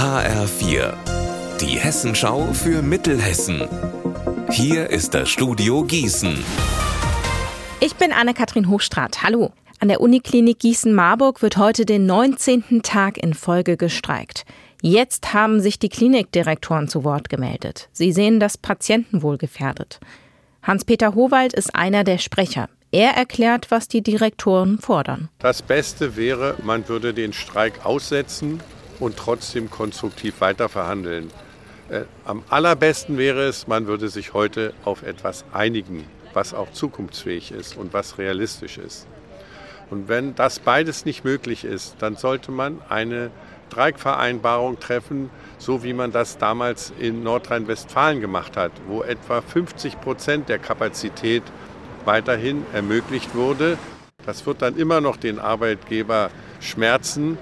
HR4, die Hessenschau für Mittelhessen. Hier ist das Studio Gießen. Ich bin Anne-Kathrin Hochstrat. Hallo. An der Uniklinik Gießen-Marburg wird heute den 19. Tag in Folge gestreikt. Jetzt haben sich die Klinikdirektoren zu Wort gemeldet. Sie sehen das Patientenwohl gefährdet. Hans-Peter Howald ist einer der Sprecher. Er erklärt, was die Direktoren fordern. Das Beste wäre, man würde den Streik aussetzen und trotzdem konstruktiv weiterverhandeln. Äh, am allerbesten wäre es, man würde sich heute auf etwas einigen, was auch zukunftsfähig ist und was realistisch ist. Und wenn das beides nicht möglich ist, dann sollte man eine Streikvereinbarung treffen, so wie man das damals in Nordrhein-Westfalen gemacht hat, wo etwa 50 Prozent der Kapazität weiterhin ermöglicht wurde. Das wird dann immer noch den Arbeitgeber schmerzen,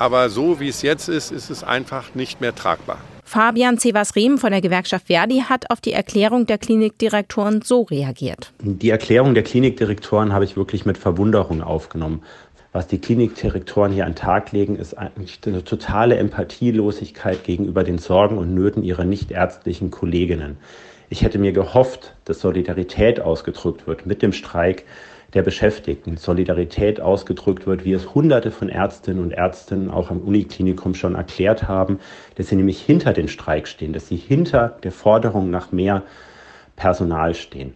aber so wie es jetzt ist, ist es einfach nicht mehr tragbar. Fabian Cevas-Riem von der Gewerkschaft Verdi hat auf die Erklärung der Klinikdirektoren so reagiert. Die Erklärung der Klinikdirektoren habe ich wirklich mit Verwunderung aufgenommen. Was die Klinikdirektoren hier an den Tag legen, ist eigentlich eine totale Empathielosigkeit gegenüber den Sorgen und Nöten ihrer nichtärztlichen Kolleginnen. Ich hätte mir gehofft, dass Solidarität ausgedrückt wird mit dem Streik der Beschäftigten. Solidarität ausgedrückt wird, wie es Hunderte von Ärztinnen und Ärzten auch am Uniklinikum schon erklärt haben, dass sie nämlich hinter den Streik stehen, dass sie hinter der Forderung nach mehr Personal stehen.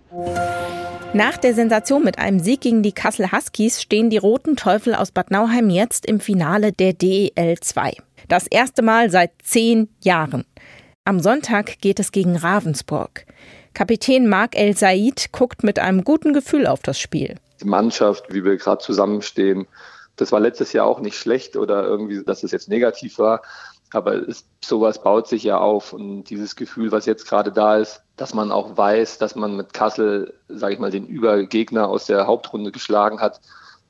Nach der Sensation mit einem Sieg gegen die Kassel Huskies stehen die Roten Teufel aus Bad Nauheim jetzt im Finale der DEL 2. Das erste Mal seit zehn Jahren. Am Sonntag geht es gegen Ravensburg. Kapitän Marc El Said guckt mit einem guten Gefühl auf das Spiel. Die Mannschaft, wie wir gerade zusammenstehen, das war letztes Jahr auch nicht schlecht oder irgendwie, dass es jetzt negativ war. Aber es, sowas baut sich ja auf und dieses Gefühl, was jetzt gerade da ist, dass man auch weiß, dass man mit Kassel, sage ich mal, den Übergegner aus der Hauptrunde geschlagen hat,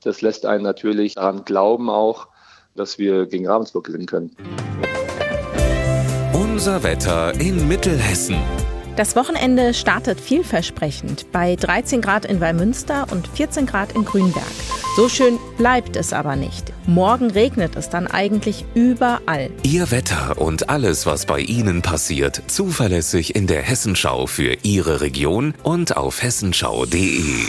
das lässt einen natürlich daran glauben auch, dass wir gegen Ravensburg gewinnen können. Unser Wetter in Mittelhessen. Das Wochenende startet vielversprechend bei 13 Grad in Wallmünster und 14 Grad in Grünberg. So schön bleibt es aber nicht. Morgen regnet es dann eigentlich überall. Ihr Wetter und alles, was bei Ihnen passiert, zuverlässig in der Hessenschau für Ihre Region und auf hessenschau.de.